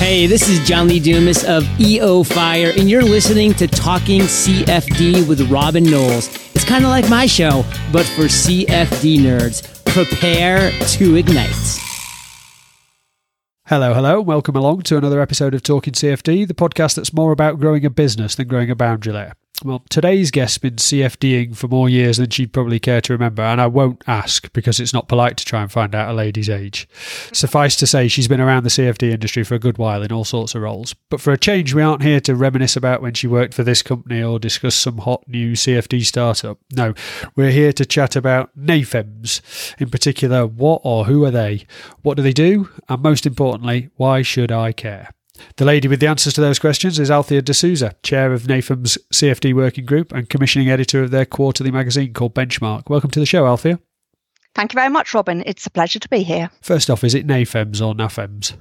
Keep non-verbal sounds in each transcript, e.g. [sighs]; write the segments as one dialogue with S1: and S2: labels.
S1: Hey, this is John Lee Dumas of EO Fire, and you're listening to Talking CFD with Robin Knowles. It's kind of like my show, but for CFD nerds. Prepare to ignite.
S2: Hello, hello. Welcome along to another episode of Talking CFD, the podcast that's more about growing a business than growing a boundary layer. Well, today's guest's been CFDing for more years than she'd probably care to remember, and I won't ask because it's not polite to try and find out a lady's age. [laughs] Suffice to say, she's been around the CFD industry for a good while in all sorts of roles. But for a change, we aren't here to reminisce about when she worked for this company or discuss some hot new CFD startup. No, we're here to chat about NAFEMS. In particular, what or who are they? What do they do? And most importantly, why should I care? The lady with the answers to those questions is Althea D'Souza, chair of NAFEMS CFD working group and commissioning editor of their quarterly magazine called Benchmark. Welcome to the show, Althea.
S3: Thank you very much, Robin. It's a pleasure to be here.
S2: First off, is it NAFEMS or NAFEMS?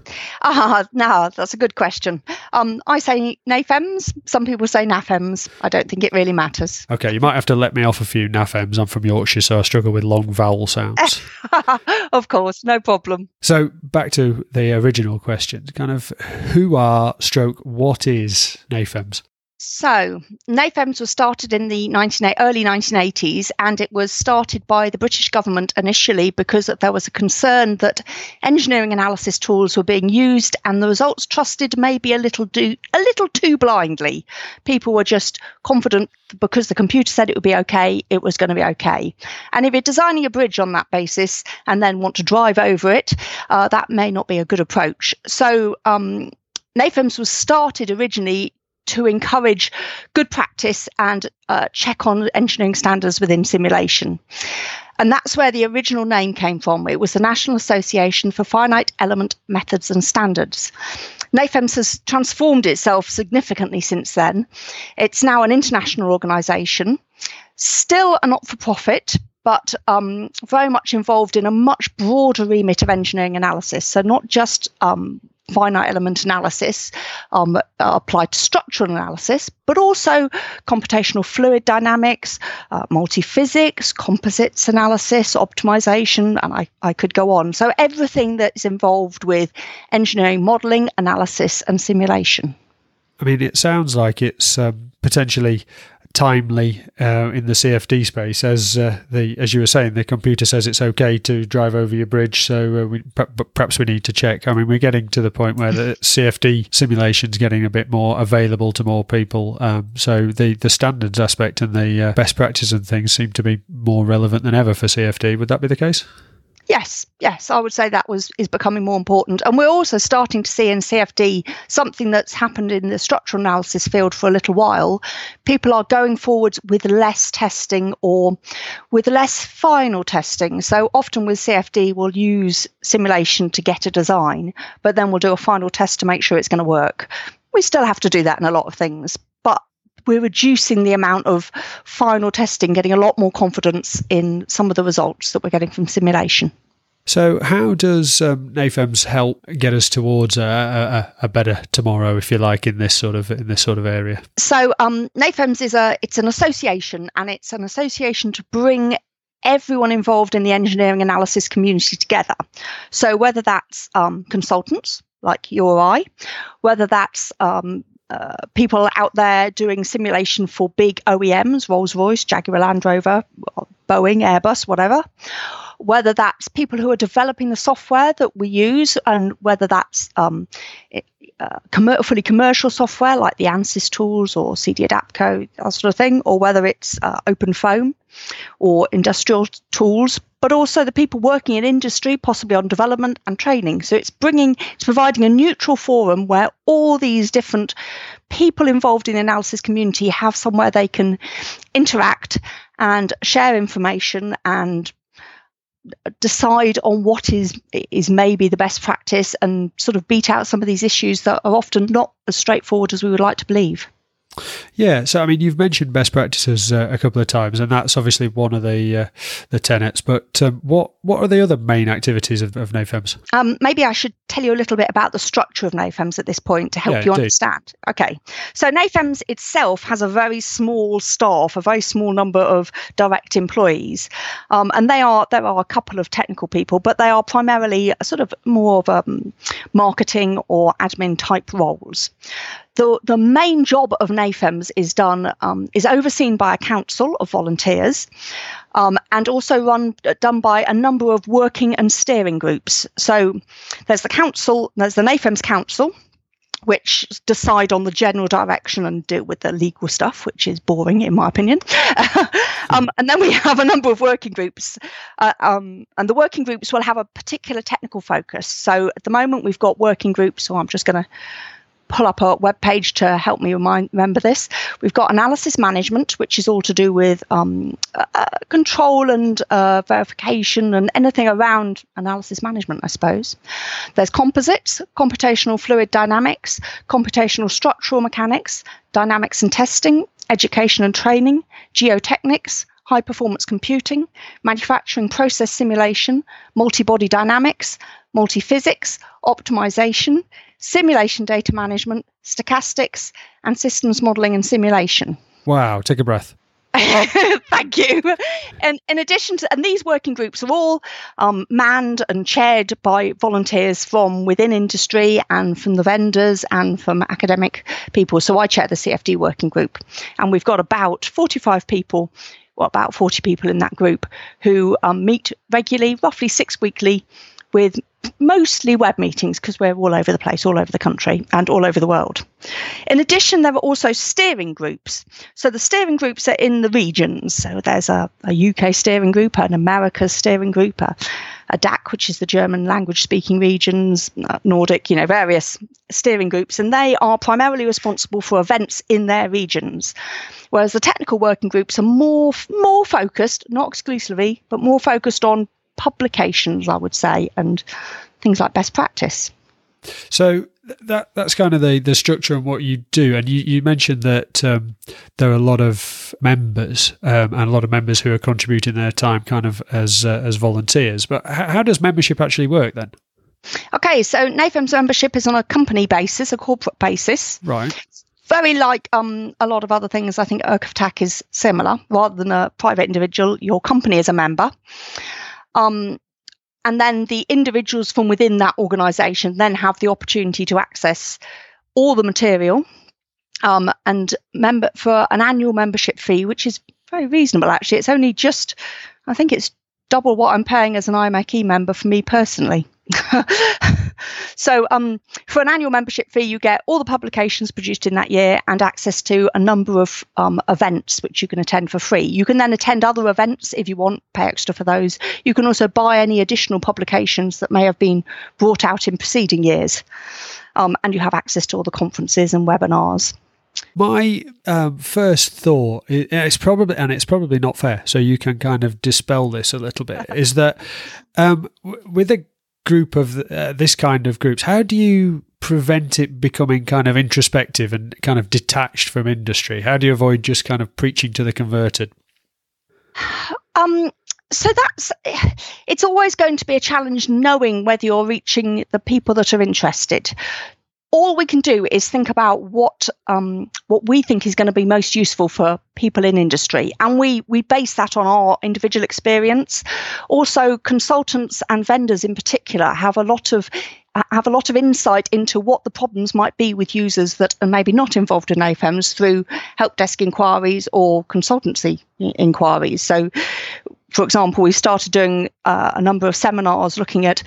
S3: Ah, [laughs] no, that's a good question. Um, I say NAFEMS. Some people say NAFEMS. I don't think it really matters.
S2: Okay, you might have to let me off a few NAFEMS. I'm from Yorkshire, so I struggle with long vowel sounds. [laughs]
S3: of course, no problem.
S2: So back to the original question, kind of who are stroke what is NAFEMS?
S3: So, NAFEMS was started in the 19, early 1980s, and it was started by the British government initially because there was a concern that engineering analysis tools were being used and the results trusted maybe a little do, a little too blindly. People were just confident because the computer said it would be okay, it was going to be okay. And if you're designing a bridge on that basis and then want to drive over it, uh, that may not be a good approach. So. Um, NAFEMS was started originally to encourage good practice and uh, check on engineering standards within simulation. And that's where the original name came from. It was the National Association for Finite Element Methods and Standards. NAFEMS has transformed itself significantly since then. It's now an international organisation, still a not for profit, but um, very much involved in a much broader remit of engineering analysis. So, not just um, finite element analysis um, applied to structural analysis, but also computational fluid dynamics, uh, multi-physics, composites analysis, optimization, and I, I could go on. So everything that's involved with engineering modeling, analysis, and simulation.
S2: I mean, it sounds like it's um, potentially timely uh, in the CFD space, as uh, the as you were saying, the computer says it's okay to drive over your bridge. So uh, we, perhaps we need to check. I mean, we're getting to the point where the [laughs] CFD simulation's getting a bit more available to more people. Um, so the the standards aspect and the uh, best practice and things seem to be more relevant than ever for CFD. Would that be the case?
S3: Yes, yes, I would say that was is becoming more important, and we're also starting to see in CFD something that's happened in the structural analysis field for a little while. People are going forwards with less testing or with less final testing. So often with CFD, we'll use simulation to get a design, but then we'll do a final test to make sure it's going to work. We still have to do that in a lot of things, but we're reducing the amount of final testing, getting a lot more confidence in some of the results that we're getting from simulation.
S2: So, how does um, NAFEMS help get us towards a, a, a, better tomorrow, if you like, in this sort of in this sort of area?
S3: So, um, NAFEMS is a it's an association, and it's an association to bring everyone involved in the engineering analysis community together. So, whether that's um, consultants like you or I, whether that's um, uh, people out there doing simulation for big OEMs, Rolls Royce, Jaguar Land Rover, Boeing, Airbus, whatever. Whether that's people who are developing the software that we use, and whether that's um, uh, fully commercial software like the ANSYS tools or CD Adapco, that sort of thing, or whether it's uh, OpenFOAM or industrial tools, but also the people working in industry, possibly on development and training. So it's bringing, it's providing a neutral forum where all these different people involved in the analysis community have somewhere they can interact and share information and decide on what is is maybe the best practice and sort of beat out some of these issues that are often not as straightforward as we would like to believe.
S2: Yeah, so I mean, you've mentioned best practices uh, a couple of times, and that's obviously one of the uh, the tenets. But um, what what are the other main activities of, of NAFEMS?
S3: Um, maybe I should tell you a little bit about the structure of NAFEMS at this point to help
S2: Yeah,
S3: you
S2: do.
S3: understand. Okay, so NAFEMS itself has a very small staff, a very small number of direct employees, um, and they are there are a couple of technical people, but they are primarily sort of more of um, marketing or admin type roles the the main job of NAFEMS is done um, is overseen by a council of volunteers, um, and also run done by a number of working and steering groups. So there's the council, there's the NAFEMS council. Which decide on the general direction and deal with the legal stuff, which is boring in my opinion. [laughs] um, and then we have a number of working groups, uh, um, and the working groups will have a particular technical focus. So at the moment, we've got working groups. So I'm just going to pull up a web page to help me remind, remember this. We've got analysis management, which is all to do with um, uh, uh, control and uh, verification and anything around analysis management, I suppose. There's composites, computational fluid dynamics, computational structural mechanics, dynamics and testing, education and training, geotechnics, high performance computing, manufacturing process simulation, multi body dynamics, multi physics, optimization, simulation data management, stochastics, and systems modeling and simulation.
S2: Wow, take a breath. [laughs]
S3: Thank you. And in addition to, and these working groups are all um, manned and chaired by volunteers from within industry and from the vendors and from academic people. So I chair the CFD working group, and we've got about 45 people, well, about 40 people in that group who um, meet regularly, roughly six weekly, with mostly web meetings because we're all over the place, all over the country and all over the world. In addition, there are also steering groups. So the steering groups are in the regions. So there's a, a UK steering group, an Americas steering group, a, a DACH, which is the German language speaking regions, uh, Nordic, you know, various steering groups, and they are primarily responsible for events in their regions. Whereas the technical working groups are more more focused, not exclusively, but more focused on publications, I would say, and things like best practice.
S2: So that that's kind of the, the structure and what you do. And you, you mentioned that um, there are a lot of members um, and a lot of members who are contributing their time kind of as uh, as volunteers. But h- how does membership actually work then?
S3: Okay, so NAFEMS membership is on a company basis, a corporate basis.
S2: Right.
S3: Very like um, a lot of other things, I think ERCOFTAC is similar. Rather than a private individual, your company is a member. Um, and then the individuals from within that organization then have the opportunity to access all the material um, and member for an annual membership fee, which is very reasonable actually. It's only just, I think it's double what I'm paying as an IMechE member for me personally. [laughs] so, um, for an annual membership fee, you get all the publications produced in that year and access to a number of um, events which you can attend for free. You can then attend other events if you want, pay extra for those. You can also buy any additional publications that may have been brought out in preceding years. Um, and you have access to all the conferences and webinars.
S2: My um, first thought i- it's probably and it's probably not fair. So you can kind of dispel this a little bit. [laughs] is that um, w- with a group of uh, this kind of groups, how do you prevent it becoming kind of introspective and kind of detached from industry? How do you avoid just kind of preaching to the converted?
S3: Um, so that's it's always going to be a challenge knowing whether you're reaching the people that are interested. All we can do is think about what um, what we think is going to be most useful for people in industry, and we we base that on our individual experience. Also, consultants and vendors in particular have a lot of have a lot of insight into what the problems might be with users that are maybe not involved in NAFEMS through help desk inquiries or consultancy inquiries. So, for example, we started doing uh, a number of seminars looking at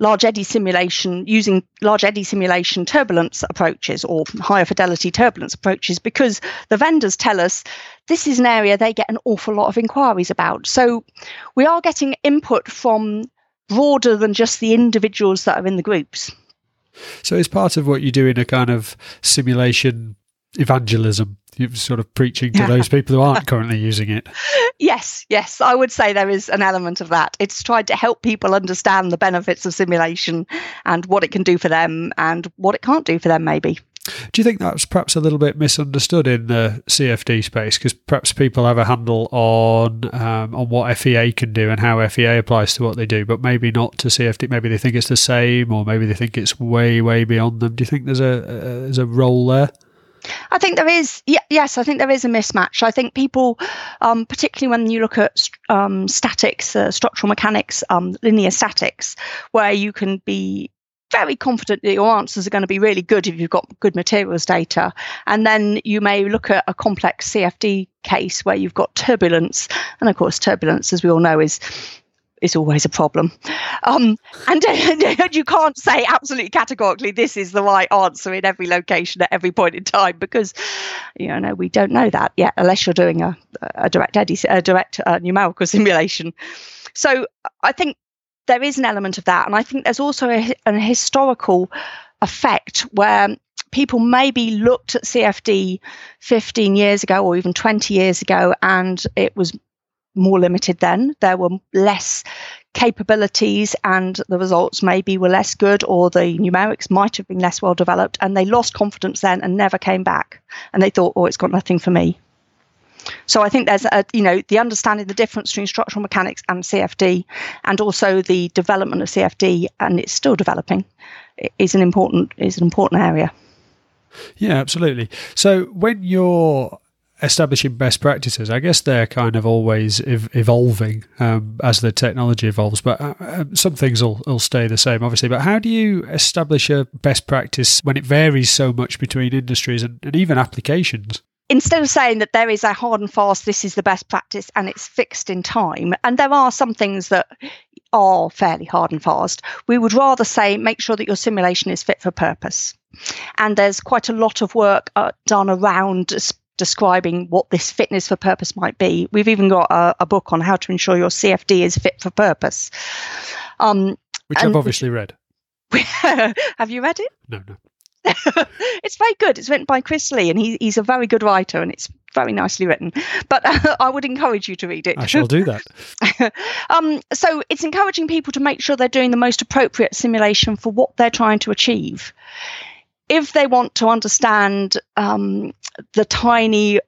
S3: large eddy simulation, using large eddy simulation turbulence approaches or higher fidelity turbulence approaches, because the vendors tell us this is an area they get an awful lot of inquiries about. So we are getting input from broader than just the individuals that are in the groups.
S2: So it's part of what you do in a kind of simulation evangelism. You're sort of preaching to those people who aren't [laughs] currently using it.
S3: Yes, yes, I would say there is an element of that. It's tried to help people understand the benefits of simulation and what it can do for them and what it can't do for them, maybe.
S2: Do you think that's perhaps a little bit misunderstood in the CFD space? Because perhaps people have a handle on um, on what FEA can do and how FEA applies to what they do, but maybe not to CFD. Maybe they think it's the same, or maybe they think it's way, way beyond them. Do you think there's a, a there's a role there?
S3: I think there is, yes, I think there is a mismatch. I think people, um, particularly when you look at um, statics, uh, structural mechanics, um, linear statics, where you can be very confident that your answers are going to be really good if you've got good materials data. And then you may look at a complex CFD case where you've got turbulence. And of course, turbulence, as we all know, is is always a problem. Um, and [laughs] you can't say absolutely categorically this is the right answer in every location at every point in time because you know we don't know that yet unless you're doing a, a direct eddy, a direct uh, numerical [laughs] simulation. So I think there is an element of that, and I think there's also a, an historical effect where people maybe looked at CFD 15 years ago or even 20 years ago and it was more limited then. There were less capabilities, and the results maybe were less good, or the numerics might have been less well developed, and they lost confidence then and never came back. And they thought, oh, it's got nothing for me. So I think there's a, you know, the understanding the difference between structural mechanics and CFD, and also the development of CFD, and it's still developing, is an important is an important area.
S2: Yeah, absolutely. So when you're establishing best practices. I guess they're kind of always ev- evolving um, as the technology evolves, but uh, uh, some things will, will stay the same, obviously. But how do you establish a best practice when it varies so much between industries and, and even applications?
S3: instead of saying that there is a hard and fast, this is the best practice and it's fixed in time, and there are some things that are fairly hard and fast, we would rather say make sure that your simulation is fit for purpose. And there's quite a lot of work uh, done around describing what this fitness for purpose might be. We've even got a, a book on how to ensure your CFD is fit for purpose.
S2: Um, Which I've obviously read. [laughs]
S3: have you read it?
S2: No, no. [laughs]
S3: it's very good. It's written by Chris Lea, and he, he's a very good writer, and it's very nicely written. But uh, [laughs] I would encourage you to read it.
S2: I shall do that.
S3: um, so it's encouraging people to make sure they're doing the most appropriate simulation for what they're trying to achieve if they want to understand um, the tiny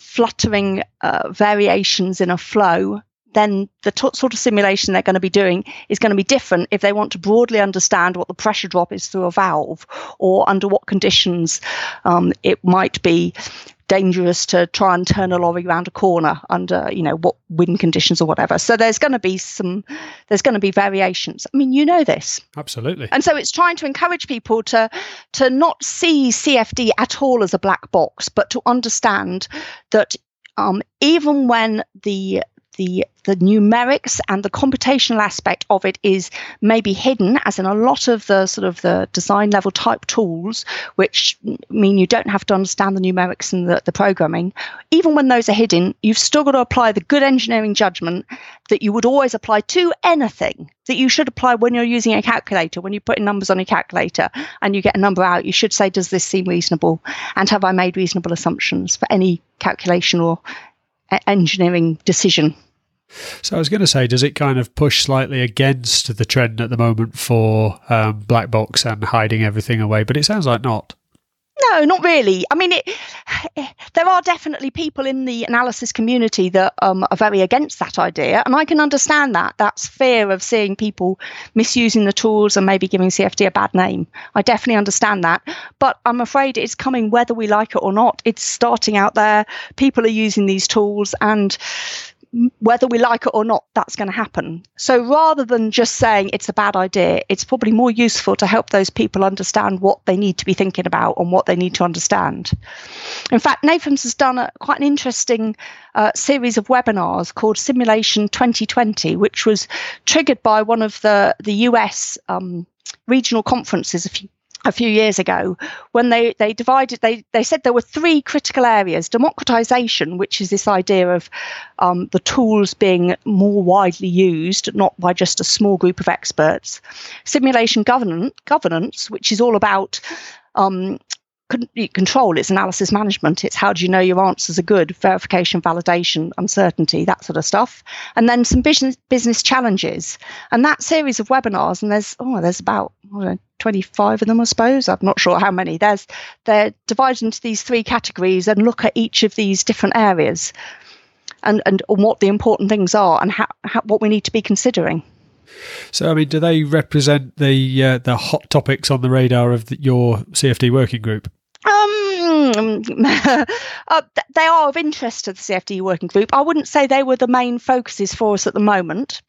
S3: fluttering uh, variations in a flow, then the t- sort of simulation they're going to be doing is going to be different if they want to broadly understand what the pressure drop is through a valve or under what conditions um, it might be dangerous to try and turn a lorry around a corner under you know what wind conditions or whatever. So there's going to be some there's going to be variations. I mean you know this.
S2: Absolutely.
S3: And so it's trying to encourage people to to not see cfd at all as a black box but to understand that um, even when the the the numerics and the computational aspect of it is maybe hidden as in a lot of the sort of the design level type tools which mean you don't have to understand the numerics and the, the programming. Even when those are hidden you've still got to apply the good engineering judgment that you would always apply to anything that you should apply when you're using a calculator when you put in numbers on a calculator and you get a number out. You should say does this seem reasonable? And have i made reasonable assumptions for any calculation or engineering decision
S2: so I was going to say, does it kind of push slightly against the trend at the moment for um, black box and hiding everything away? But it sounds like not.
S3: No, not really. I mean, it, [sighs] there are definitely people in the analysis community that um, are very against that idea, and I can understand that. That's fear of seeing people misusing the tools and maybe giving CFD a bad name. I definitely understand that, but I'm afraid it's coming whether we like it or not. It's starting out there. People are using these tools, and whether we like it or not, that's going to happen. So rather than just saying it's a bad idea, it's probably more useful to help those people understand what they need to be thinking about and what they need to understand. In fact, NAFEMS has done a, quite an interesting uh, series of webinars called Simulation 2020, which was triggered by one of the, the US um, regional conferences a few a few years ago when they, they divided they, they said there were three critical areas democratization which is this idea of um, the tools being more widely used not by just a small group of experts simulation governance governance which is all about um, control, it's analysis management. It's how do you know your answers are good, verification, validation, uncertainty, that sort of stuff. And then some business business challenges. And that series of webinars, and there's oh, there's about know, 25 of them, I suppose. I'm not sure how many. There's they're divided into these three categories and look at each of these different areas and, and, and what the important things are and how, how, what we need to be considering.
S2: So, I mean, do they represent the uh, the hot topics on the radar of the, your CFD working group?
S3: Um, [laughs] uh, they are of interest to the CFD working group. I wouldn't say they were the main focuses for us at the moment.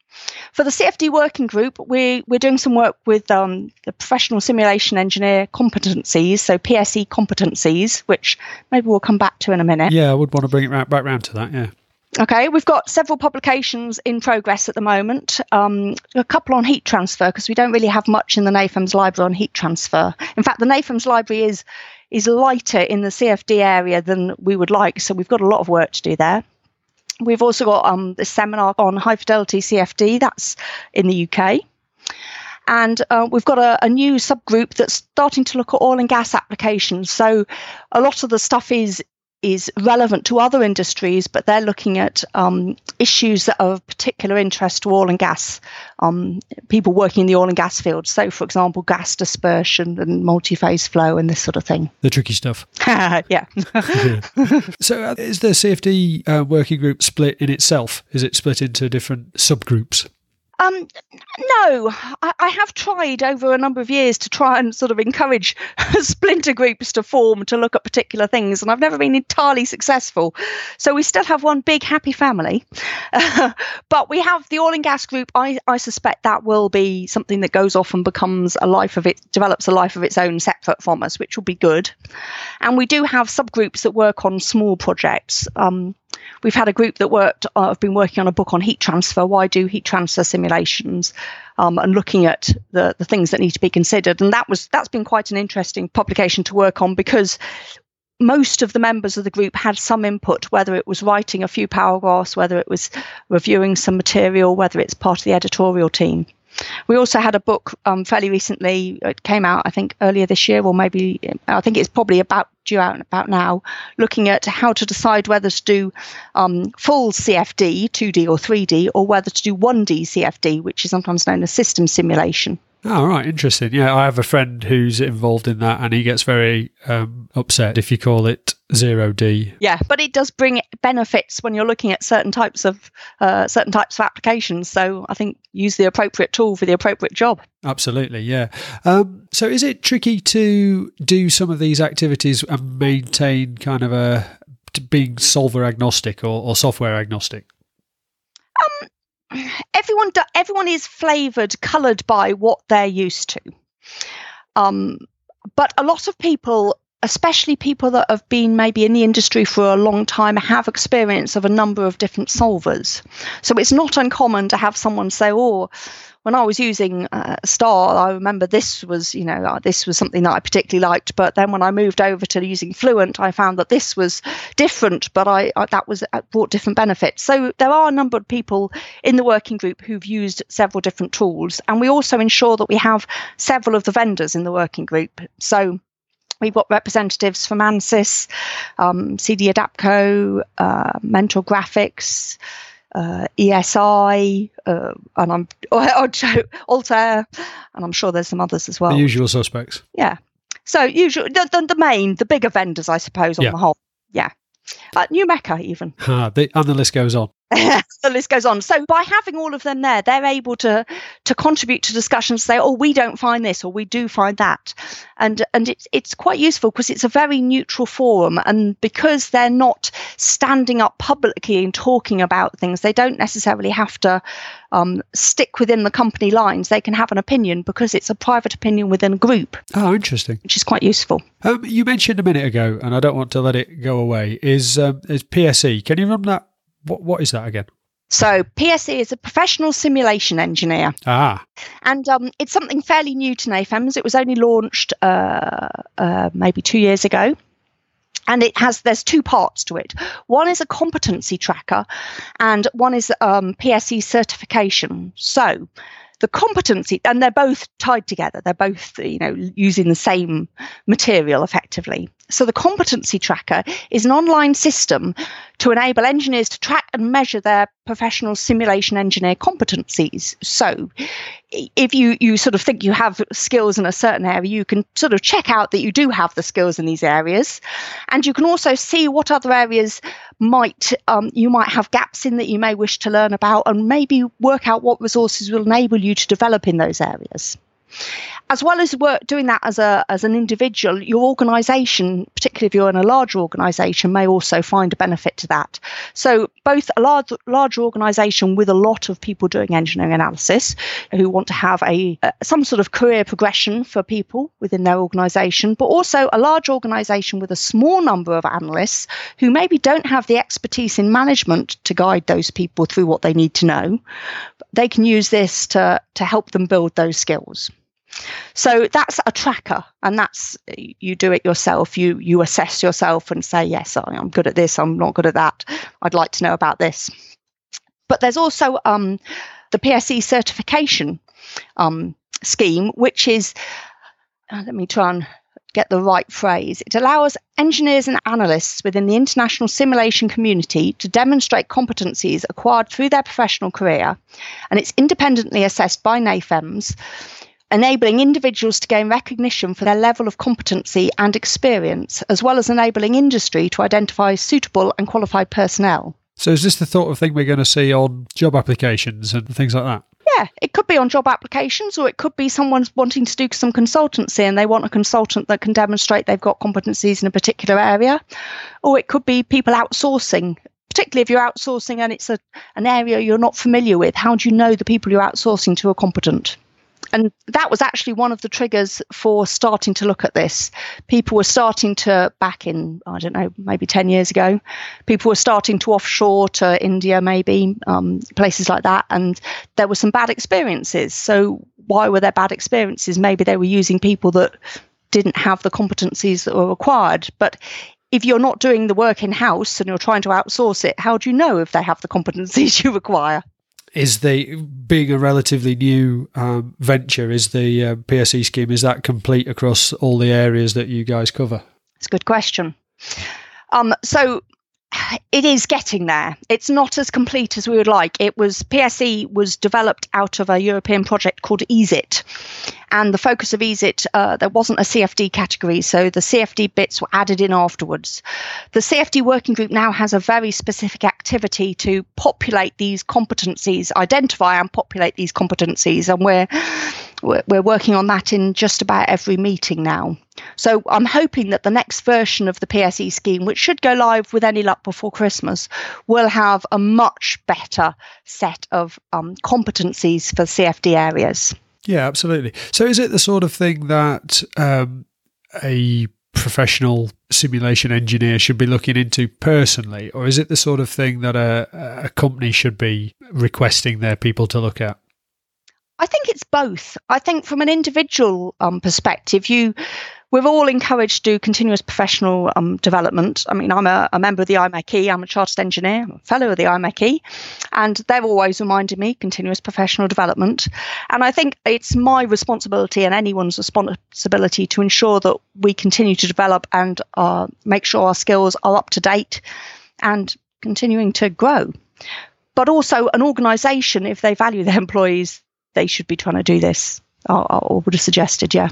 S3: For the CFD working group, we, we're doing some work with um, the professional simulation engineer competencies, so PSE competencies, which maybe we'll come back to in a minute.
S2: Yeah, I would want to bring it right, back round to that, yeah.
S3: Okay, we've got several publications in progress at the moment. Um, a couple on heat transfer because we don't really have much in the NAFEMS library on heat transfer. In fact, the NAFEMS library is is lighter in the CFD area than we would like, so we've got a lot of work to do there. We've also got um, this seminar on high fidelity CFD that's in the UK. And uh, we've got a, a, new subgroup that's starting to look at oil and gas applications. So a lot of the stuff is is relevant to other industries, but they're looking at um, issues that are of particular interest to oil and gas um, people working in the oil and gas field. So, for example, gas dispersion and multi-phase flow and this sort of thing.
S2: The tricky stuff. [laughs]
S3: yeah. [laughs]
S2: so, uh, is the CFD uh, working group split in itself? Is it split into different subgroups?
S3: Um, no, I, I, have tried over a number of years to try and sort of encourage [laughs] splinter groups to form to look at particular things, and I've never been entirely successful. So we still have one big happy family, [laughs] but we have the oil and gas group. I, I suspect that will be something that goes off and becomes a life of it, develops a life of its own separate from us, which will be good. And we do have subgroups that work on small projects. Um, we've had a group that worked uh, have been working on a book on heat transfer why do heat transfer simulations um, and looking at the, the things that need to be considered and that was that's been quite an interesting publication to work on because most of the members of the group had some input, whether it was writing a few paragraphs, whether it was reviewing some material, whether it's part of the editorial team. We also had a book um, fairly recently. It came out, I think, earlier this year, or maybe I think it's probably about due out about now, looking at how to decide whether to do um, full CFD, 2D or 3D, or whether to do 1D CFD, which is sometimes known as system simulation.
S2: Oh, right. Interesting. Yeah, I have a friend who's involved in that and he gets very um, upset if you call it zero D.
S3: Yeah, but it does bring benefits when you're looking at certain types of uh, certain types of applications. So I think use the appropriate tool for the appropriate job.
S2: Absolutely, yeah. Um, so is it tricky to do some of these activities and maintain kind of a being solver agnostic or, or software agnostic?
S3: Um, everyone everyone is flavored colored by what they're used to. Um, but a lot of people especially people that have been maybe in the industry for a long time have experience of a number of different solvers so it's not uncommon to have someone say oh when I was using uh, Star, I remember this was, you know, uh, this was something that I particularly liked. But then when I moved over to using Fluent, I found that this was different, but I, I that was uh, brought different benefits. So there are a number of people in the working group who've used several different tools, and we also ensure that we have several of the vendors in the working group. So We've got representatives from ANSYS, um, CD Adapco, uh, Mentor Graphics, uh, ESI, uh, and I'm [laughs] Altair, and I'm sure there's some others as well.
S2: The usual suspects.
S3: Yeah. So usual the, the, the main, the bigger vendors, I suppose, on yeah. the whole. Yeah. Uh, NUMECA even.
S2: Ah, the, and the list goes on. [laughs]
S3: the list goes on. So by having all of them there, they're able to to contribute to discussions. Say, oh, we don't find this, or we do find that, and and it's it's quite useful because it's a very neutral forum, and because they're not standing up publicly and talking about things, they don't necessarily have to um, stick within the company lines. They can have an opinion because it's a private opinion within a group.
S2: Oh, interesting.
S3: Which is quite useful.
S2: Um, you mentioned a minute ago, and I don't want to let it go away. Is um, is PSE? Can you run that what what is that again?
S3: So PSE is a professional simulation engineer.
S2: Ah.
S3: And um, it's something fairly new to NAFEMS. It was only launched uh, uh, maybe two years ago. And it has there's two parts to it. One is a competency tracker, and one is um, PSE certification. So the competency, and they're both tied together. They're both, you know, using the same material effectively. So the competency tracker is an online system to enable engineers to track and measure their professional simulation engineer competencies. So if you, you sort of think you have skills in a certain area, you can sort of check out that you do have the skills in these areas. And you can also see what other areas might um, you might have gaps in that you may wish to learn about and maybe work out what resources will enable you to develop in those areas as well as work doing that as a as an individual, your organisation, particularly if you're in a larger organisation, may also find a benefit to that. So both a large larger organisation with a lot of people doing engineering analysis who want to have a some sort of career progression for people within their organisation, but also a large organisation with a small number of analysts who maybe don't have the expertise in management to guide those people through what they need to know. They can use this to to help them build those skills. So that's a tracker, and that's you do it yourself. You you assess yourself and say, yes, I'm good at this. I'm not good at that. I'd like to know about this. But there's also um, the PSE certification um, scheme, which is uh, let me try and get the right phrase. It allows engineers and analysts within the international simulation community to demonstrate competencies acquired through their professional career, and it's independently assessed by NAFEMS enabling individuals to gain recognition for their level of competency and experience, as well as enabling industry to identify suitable and qualified personnel.
S2: So, is this the sort of thing we're going to see on job applications and things like that?
S3: Yeah, it could be on job applications, or it could be someone's wanting to do some consultancy and they want a consultant that can demonstrate they've got competencies in a particular area, or it could be people outsourcing particularly if you're outsourcing and it's a, an area you're not familiar with, how do you know the people you're outsourcing to are competent? And that was actually one of the triggers for starting to look at this. People were starting to, back in, I don't know, maybe 10 years ago, people were starting to offshore to India, maybe, um, places like that. And there were some bad experiences. So, why were there bad experiences? Maybe they were using people that didn't have the competencies that were required. But if you're not doing the work in house and you're trying to outsource it, how do you know if they have the competencies [laughs] you require?
S2: Is the being a relatively new um, venture is the uh, PSE scheme is that complete across all the areas that you guys cover?
S3: It's a good question. Um, so it is getting there. It's not as complete as we would like. It was PSE was developed out of a European project called EASIT, and the focus of EASIT uh, there wasn't a CFD category, so the CFD bits were added in afterwards. The CFD working group now has a very specific activity to populate these competencies, identify and populate these competencies, and we're we're working on that in just about every meeting now. So I'm hoping that the next version of the PSE scheme, which should go live with any luck before Christmas, will have a much better set of um, competencies for CFD areas.
S2: Yeah, absolutely. So is it the sort of thing that um, a professional simulation engineer should be looking into personally, or is it the sort of thing that a, a company should be requesting their people to look at?
S3: I think it's both. I think from an individual um, perspective, you we're all encouraged to do continuous professional um, development. I mean, I'm a, a, member of the IMechE, I'm a chartered engineer, I'm a fellow of the IMechE, and they've always reminded me continuous professional development. And I think it's my responsibility and anyone's responsibility to ensure that we continue to develop and uh, make sure our skills are up to date and continuing to grow. But also, an organisation, if they value their [laughs] employees, they should be trying to do this, or, or would have suggested, yeah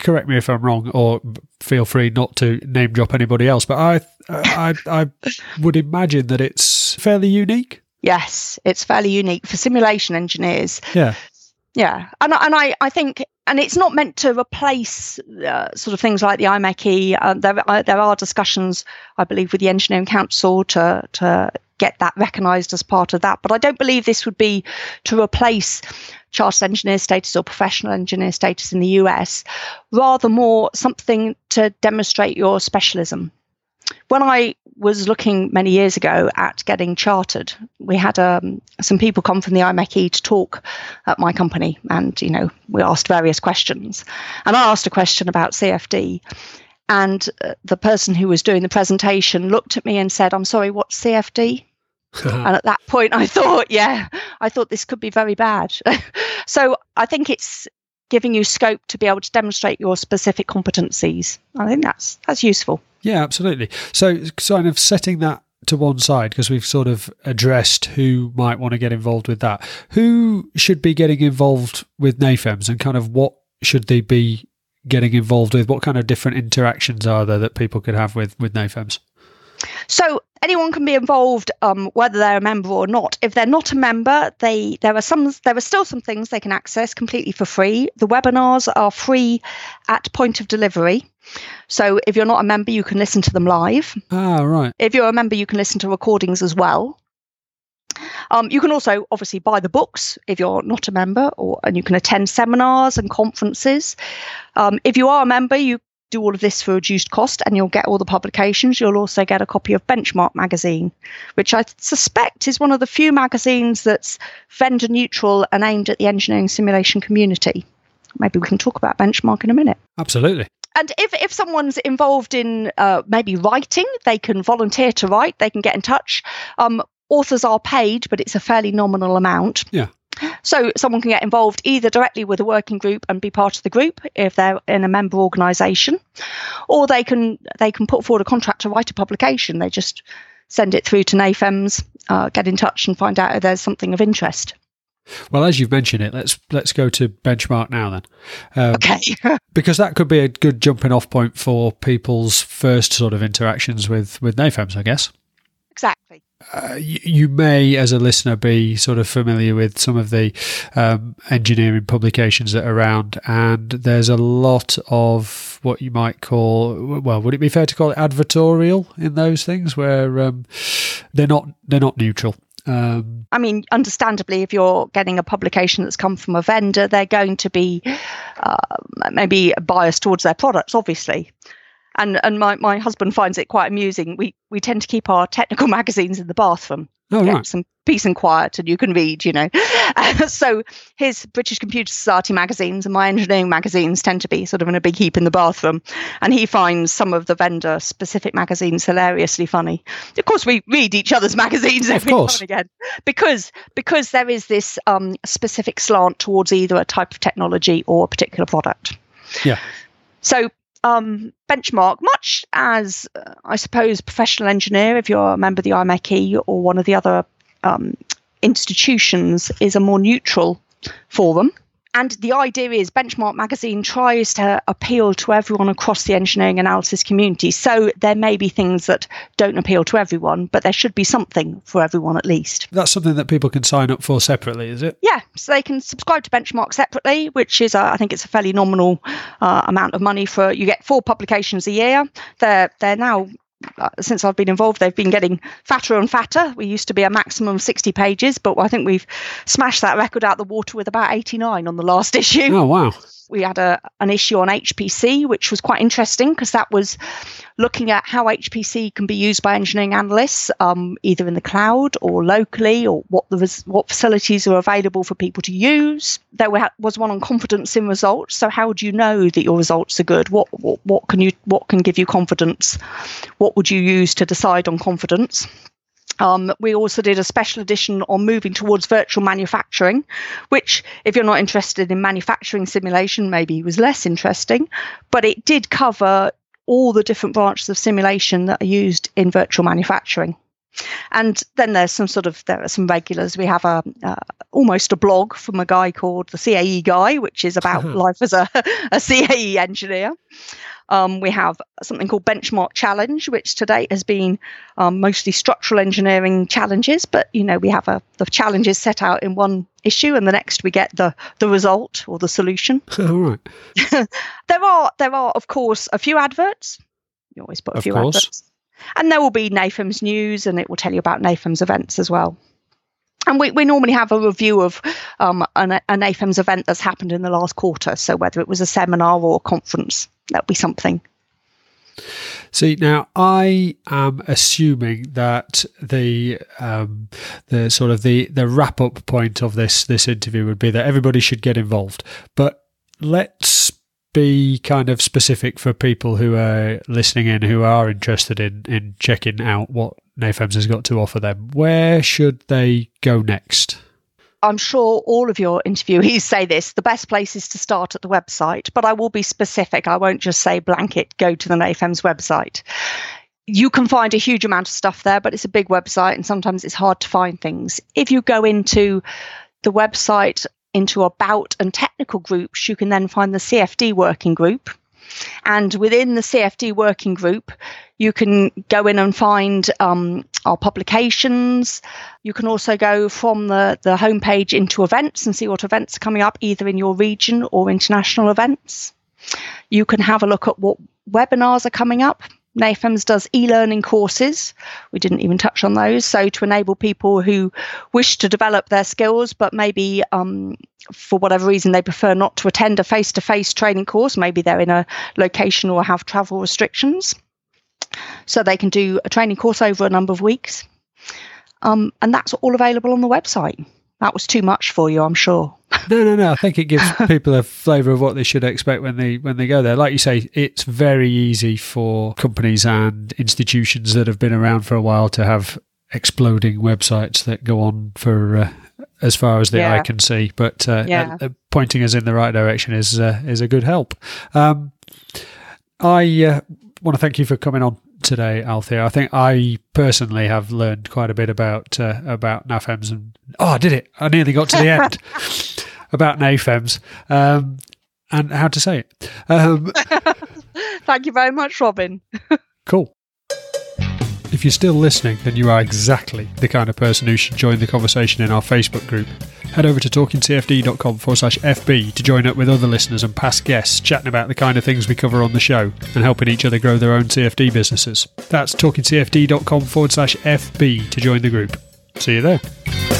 S2: correct me if I'm wrong, or feel free not to name drop anybody else. But I, I, I would imagine that it's fairly unique.
S3: Yes, it's fairly unique for simulation engineers.
S2: Yeah,
S3: yeah, and and I, I think, and it's not meant to replace uh, sort of things like the IMechE. Uh, there, uh, there are discussions, I believe, with the Engineering Council to to get that recognised as part of that. But I don't believe this would be to replace chartered engineer status or professional engineer status in the US, rather more something to demonstrate your specialism. When I was looking many years ago at getting chartered, we had um, some people come from the IMechE to talk at my company, and you know we asked various questions. And I asked a question about CFD, and uh, the person who was doing the presentation looked at me and said, "I'm sorry, what's CFD?" [laughs] and at that point, I thought, yeah, I thought this could be very bad. [laughs] so I think it's giving you scope to be able to demonstrate your specific competencies. I think that's that's useful.
S2: Yeah, absolutely. So, kind of setting that to one side because we've sort of addressed who might want to get involved with that. Who should be getting involved with NAFEMS and kind of what should they be getting involved with? What kind of different interactions are there that people could have with with NAFEMS?
S3: So anyone can be involved, um, whether they're a member or not. If they're not a member, they there are some there are still some things they can access completely for free. The webinars are free at point of delivery. So if you're not a member, you can listen to them live.
S2: Ah, right.
S3: If you're a member, you can listen to recordings as well. Um, you can also obviously buy the books if you're not a member, or and you can attend seminars and conferences. Um, if you are a member, you do all of this for reduced cost and you'll get all the publications. You'll also get a copy of Benchmark magazine, which I suspect is one of the few magazines that's vendor neutral and aimed at the engineering simulation community. Maybe we can talk about Benchmark in a minute.
S2: Absolutely.
S3: And if, if someone's involved in uh, maybe writing, they can volunteer to write, they can get in touch. Um, authors are paid, but it's a fairly nominal amount.
S2: Yeah.
S3: So someone can get involved either directly with a working group and be part of the group if they're in a member organisation, or they can they can put forward a contract to write a publication. They just send it through to NAFEMS, uh, get in touch, and find out if there's something of interest.
S2: Well, as you've mentioned it, let's let's go to benchmark now then.
S3: Um, okay. [laughs]
S2: because that could be a good jumping off point for people's first sort of interactions with with NAFEMS, I guess.
S3: Exactly.
S2: Uh, you, you, may, as a listener, be sort of familiar with some of the um, engineering publications that are around, and there's a lot of what you might call, well, would it be fair to call it advertorial in those things, where um, they're not they're not neutral. Um,
S3: I mean, understandably, if you're getting a publication that's come from a vendor, they're going to be uh, maybe biased towards their products, obviously and and my, my husband finds it quite amusing. We we tend to keep our technical [laughs] magazines in the bathroom.
S2: Oh, right.
S3: Some peace and quiet, and you can read, you know. Uh, [laughs] so his British Computer Society magazines and my engineering magazines tend to be sort of in a big heap in the bathroom, and he finds some of the vendor specific magazines hilariously funny. Of course, we read each other's magazines every now and again because because there is this um, specific slant towards either a type of technology or a particular product.
S2: Yeah.
S3: So um, benchmark, much as uh, I suppose professional engineer, if you're a member of the IMechE or one of the other um, institutions, is a more neutral forum and the idea is benchmark magazine tries to appeal to everyone across the engineering analysis community. So there may be things that don't appeal to everyone but there should be something for everyone at least.
S2: That's something that people can sign up for separately is it?
S3: Yeah so they can subscribe to benchmark separately which is uh, i think it's a fairly nominal uh, amount of money for you get four publications a year. They're they're now Uh, since I've been involved, they've been getting fatter and fatter. We used to be a maximum of 60 pages, but I think we've smashed that record out the water with about 89 on the last [laughs] issue.
S2: Oh, wow
S3: we had a, an issue on HPC, which was quite interesting because that was looking at how HPC can be used by engineering analysts, um, either in the cloud or locally, or what the what facilities are available for people to use. There was one on confidence in results. So how do you know that your results are good? What, what what can you what can give you confidence? What would you use to decide on confidence? Um, we also did a special edition on moving towards virtual manufacturing, which, if you're not interested in manufacturing simulation, maybe was less interesting, but it did cover all the different branches of simulation that are used in virtual manufacturing. And then there's some sort of there are some regulars. We have a uh, almost a blog from a guy called the CAE guy, which is about [laughs] life as a, a CAE engineer. Um, we have something called Benchmark Challenge, which to date has been um, mostly structural engineering challenges. But you know, we have a, the challenges set out in one issue, and the next we get the the result or the solution. [laughs]
S2: All right. [laughs]
S3: there are there are of course a few adverts. You always put a
S2: of
S3: few
S2: course.
S3: adverts, and there will be NAFEMS news, and it will tell you about NAFEMS events as well. And we, we normally have a review of um, an, an NAFEMS event that's happened in the last quarter. So whether it was a seminar or a conference, that'll be something.
S2: See now, I am assuming that the um, the sort of the the wrap up point of this this interview would be that everybody should get involved. But let's be kind of specific for people who are listening in who are interested in in checking out what NAFEMS has got to offer them. Where should they go next?
S3: I'm sure all of your interviewees say this the best place is to start at the website, but I will be specific. I won't just say blanket, go to the NAFEMS website. You can find a huge amount of stuff there, but it's a big website and sometimes it's hard to find things. If you go into the website, into about and technical groups, you can then find the CFD working group. And within the CFD working group, you can go in and find um, our publications. You can also go from the, the homepage into events and see what events are coming up, either in your region or international events. You can have a look at what webinars are coming up. NAFEMS does e learning courses. We didn't even touch on those. So, to enable people who wish to develop their skills, but maybe um, for whatever reason they prefer not to attend a face to face training course, maybe they're in a location or have travel restrictions. So, they can do a training course over a number of weeks. Um, and that's all available on the website. That was too much for you, I'm sure.
S2: No, no, no. I think it gives [laughs] people a flavour of what they should expect when they when they go there. Like you say, it's very easy for companies and institutions that have been around for a while to have exploding websites that go on for uh, as far as the
S3: Yeah.
S2: eye can see. But uh,
S3: Yeah.
S2: uh, pointing us in the right direction is uh, is a good help. Um, I uh, want to thank you for coming on today, Althea. I think I personally have learned quite a bit about uh, about NAFEMS and oh, I did it! I nearly got to the end [laughs] about NAFEMS um, and how to say it. Um, [laughs]
S3: Thank you very much, Robin.
S2: Cool. If you're still listening, then you are exactly the kind of person who should join the conversation in our Facebook group. Head over to talkingcfd.com forward slash FB to join up with other listeners and past guests chatting about the kind of things we cover on the show and helping each other grow their own CFD businesses. That's talkingcfd.com forward slash FB to join the group. See you there.